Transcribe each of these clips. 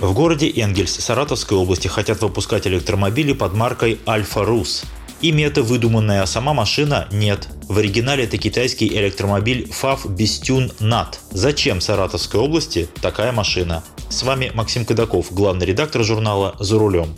В городе Энгельс Саратовской области хотят выпускать электромобили под маркой Альфа Рус. Имя это выдуманное, а сама машина нет. В оригинале это китайский электромобиль FAV Bestune NAT. Зачем Саратовской области такая машина? С вами Максим Кадаков, главный редактор журнала «За рулем».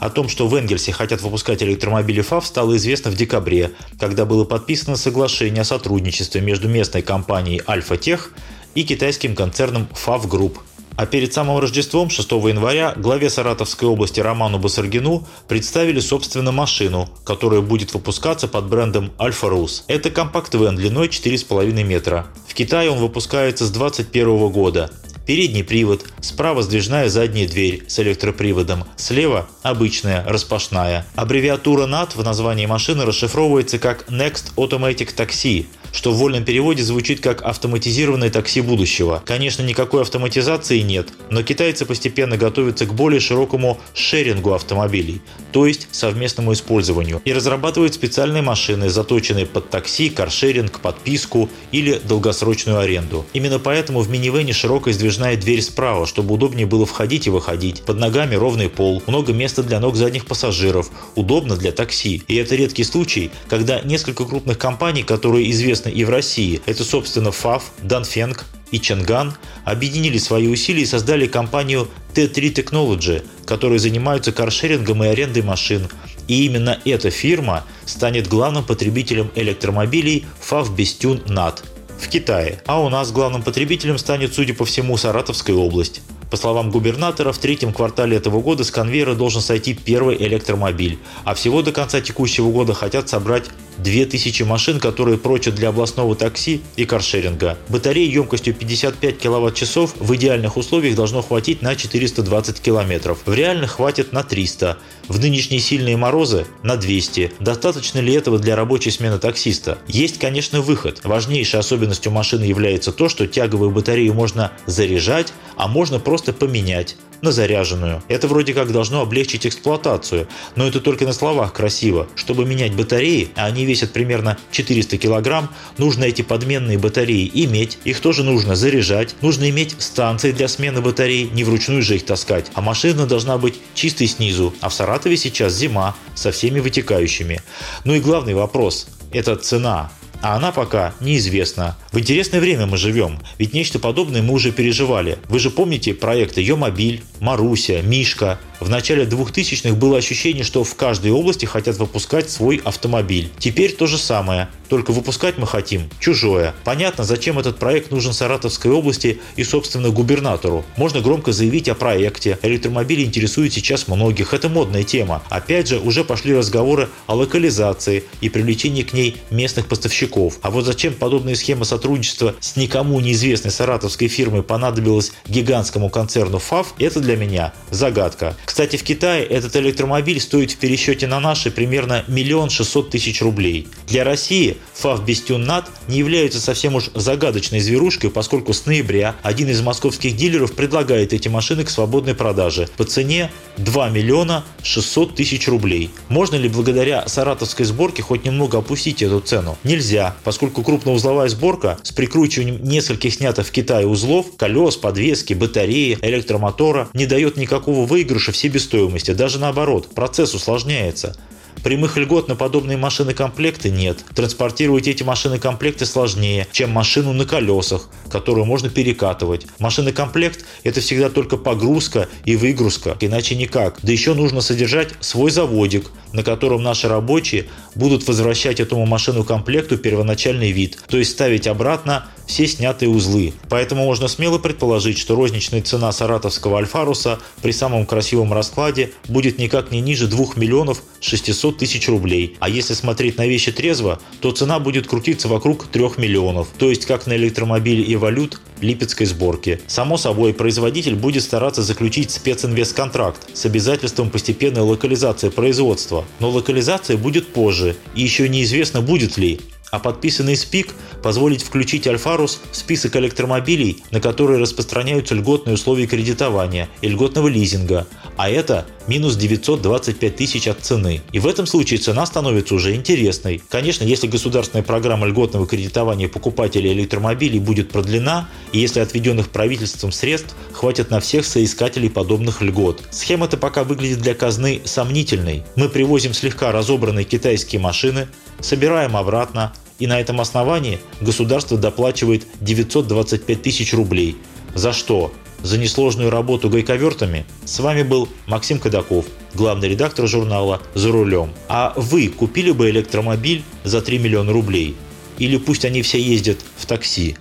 О том, что в Энгельсе хотят выпускать электромобили ФАВ, стало известно в декабре, когда было подписано соглашение о сотрудничестве между местной компанией Альфа Тех и китайским концерном FAW Group. А перед самым Рождеством, 6 января, главе Саратовской области Роману Басаргину представили, собственно, машину, которая будет выпускаться под брендом Alfarus. Это компакт-вэн длиной 4,5 метра. В Китае он выпускается с 2021 года. Передний привод, справа сдвижная задняя дверь с электроприводом, слева обычная, распашная. Аббревиатура NAT в названии машины расшифровывается как Next Automatic Taxi, что в вольном переводе звучит как «автоматизированное такси будущего». Конечно, никакой автоматизации нет, но китайцы постепенно готовятся к более широкому шерингу автомобилей, то есть совместному использованию, и разрабатывают специальные машины, заточенные под такси, каршеринг, подписку или долгосрочную аренду. Именно поэтому в минивене широкая сдвижная дверь справа, чтобы удобнее было входить и выходить. Под ногами ровный пол, много места для ног задних пассажиров, удобно для такси. И это редкий случай, когда несколько крупных компаний, которые известны известны и в России. Это, собственно, ФАФ, Данфенг и Ченган объединили свои усилия и создали компанию T3 Technology, которые занимаются каршерингом и арендой машин. И именно эта фирма станет главным потребителем электромобилей FAV Bestune NAT в Китае. А у нас главным потребителем станет, судя по всему, Саратовская область. По словам губернатора, в третьем квартале этого года с конвейера должен сойти первый электромобиль, а всего до конца текущего года хотят собрать 2000 машин, которые прочат для областного такси и каршеринга. Батареи емкостью 55 кВт-часов в идеальных условиях должно хватить на 420 км. В реальных хватит на 300. В нынешние сильные морозы – на 200. Достаточно ли этого для рабочей смены таксиста? Есть, конечно, выход. Важнейшей особенностью машины является то, что тяговую батарею можно заряжать, а можно просто поменять на заряженную. Это вроде как должно облегчить эксплуатацию, но это только на словах красиво. Чтобы менять батареи, а они весят примерно 400 килограмм, нужно эти подменные батареи иметь, их тоже нужно заряжать, нужно иметь станции для смены батарей, не вручную же их таскать, а машина должна быть чистой снизу, а в Саратове сейчас зима со всеми вытекающими. Ну и главный вопрос – это цена а она пока неизвестна. В интересное время мы живем, ведь нечто подобное мы уже переживали. Вы же помните проекты «Йомобиль», «Маруся», «Мишка», в начале 2000-х было ощущение, что в каждой области хотят выпускать свой автомобиль. Теперь то же самое, только выпускать мы хотим чужое. Понятно, зачем этот проект нужен Саратовской области и, собственно, губернатору. Можно громко заявить о проекте. Электромобили интересуют сейчас многих, это модная тема. Опять же, уже пошли разговоры о локализации и привлечении к ней местных поставщиков. А вот зачем подобные схемы сотрудничества с никому неизвестной саратовской фирмой понадобилось гигантскому концерну ФАВ, это для меня загадка. Кстати, в Китае этот электромобиль стоит в пересчете на наши примерно миллион шестьсот тысяч рублей. Для России ФАВ Бестюннат не является совсем уж загадочной зверушкой, поскольку с ноября один из московских дилеров предлагает эти машины к свободной продаже по цене 2 миллиона 600 тысяч рублей. Можно ли благодаря саратовской сборке хоть немного опустить эту цену? Нельзя, поскольку крупноузловая сборка с прикручиванием нескольких снятых в Китае узлов, колес, подвески, батареи, электромотора не дает никакого выигрыша себестоимости, даже наоборот, процесс усложняется. Прямых льгот на подобные машины-комплекты нет. Транспортировать эти машины-комплекты сложнее, чем машину на колесах, которую можно перекатывать. Машины-комплект – это всегда только погрузка и выгрузка, иначе никак. Да еще нужно содержать свой заводик, на котором наши рабочие будут возвращать этому машину-комплекту первоначальный вид, то есть ставить обратно все снятые узлы. Поэтому можно смело предположить, что розничная цена саратовского Альфаруса при самом красивом раскладе будет никак не ниже 2 миллионов 600 тысяч рублей. А если смотреть на вещи трезво, то цена будет крутиться вокруг 3 миллионов. То есть как на электромобиле Эволют липецкой сборки. Само собой, производитель будет стараться заключить специнвестконтракт с обязательством постепенной локализации производства. Но локализация будет позже, и еще неизвестно будет ли а подписанный СПИК позволит включить Альфарус в список электромобилей, на которые распространяются льготные условия кредитования и льготного лизинга, а это минус 925 тысяч от цены. И в этом случае цена становится уже интересной. Конечно, если государственная программа льготного кредитования покупателей электромобилей будет продлена, и если отведенных правительством средств хватит на всех соискателей подобных льгот. Схема-то пока выглядит для казны сомнительной. Мы привозим слегка разобранные китайские машины, собираем обратно, и на этом основании государство доплачивает 925 тысяч рублей. За что? За несложную работу гайковертами? С вами был Максим Кадаков, главный редактор журнала «За рулем». А вы купили бы электромобиль за 3 миллиона рублей? Или пусть они все ездят в такси?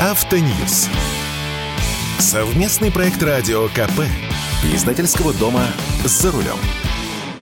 Автоньюз. Совместный проект радио КП. Издательского дома «За рулем».